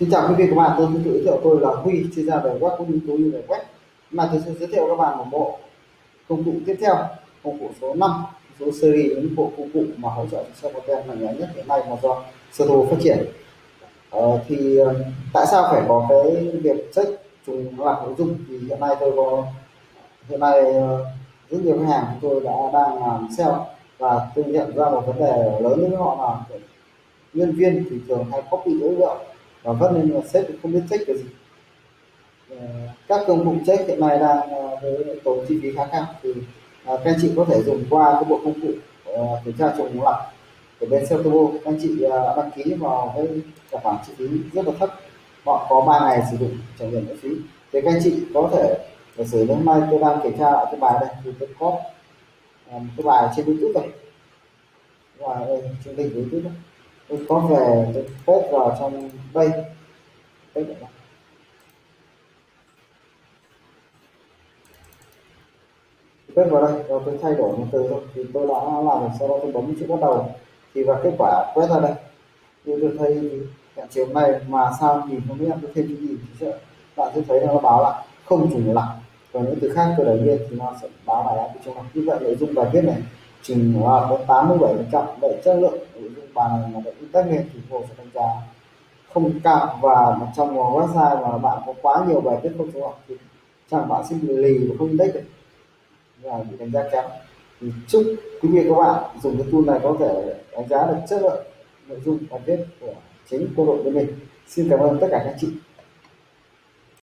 Xin chào quý vị các bạn, tôi xin tự giới thiệu tôi là Huy, chuyên gia về web cũng như về web. Mà tôi sẽ giới thiệu các bạn một bộ công cụ tiếp theo, công cụ số 5, số series những bộ công cụ mà hỗ trợ cho xe content mạnh mẽ nhất hiện nay mà do Soto phát triển. Ờ, thì ờ, tại sao phải có cái việc check trùng lặp nội dung thì hiện nay tôi có hiện nay ờ, rất nhiều khách hàng của tôi đã đang làm sale và tôi nhận ra một vấn đề lớn với họ là nhân viên thì thường hay copy dữ liệu và vất lên là sếp không biết check cái gì. Các công cụ check hiện nay đang ờ, với tốn chi phí khá cao thì ờ, các anh chị có thể dùng qua cái bộ công cụ ờ, kiểm tra trùng lặp của bên Celtobo các anh chị đăng ký vào với cả khoản chi phí rất là thấp. Họ có 3 ngày sử dụng trải nghiệm miễn phí. Thì các anh chị có thể giả sử hôm nay tôi đang kiểm tra lại cái bài này, thì tôi có cái bài trên youtube này. Và đây chương trình của youtube này tôi có về, tôi paste vào trong đây. Paste paste vào đây rồi tôi thay đổi một từ thôi. Thì tôi đã làm rồi sau đó tôi bấm chữ bắt đầu. Thì và kết quả quét ra đây. Như tôi thấy hiện chiều này mà sao nhìn không biết, tôi thêm cái gì thì sẽ bạn sẽ thấy nó báo là không trùng lặp và những từ khác tôi đẩy lên thì nó sẽ báo lại. Cái trong như vậy nội dung bài viết này trình là có 87 phần trăm vậy chất lượng nội dung bài này mà để tác nghiệp thì Google sẽ đánh giá không cao. Và trong một website mà bạn có quá nhiều bài viết không phù hợp thì chẳng bạn sẽ bị lì và không index được. Và bị đánh giá kém. Thì chúc quý vị các bạn dùng cái tool này có thể đánh giá được chất lượng nội dung bài viết của chính quân đội của mình. Xin cảm ơn tất cả các chị.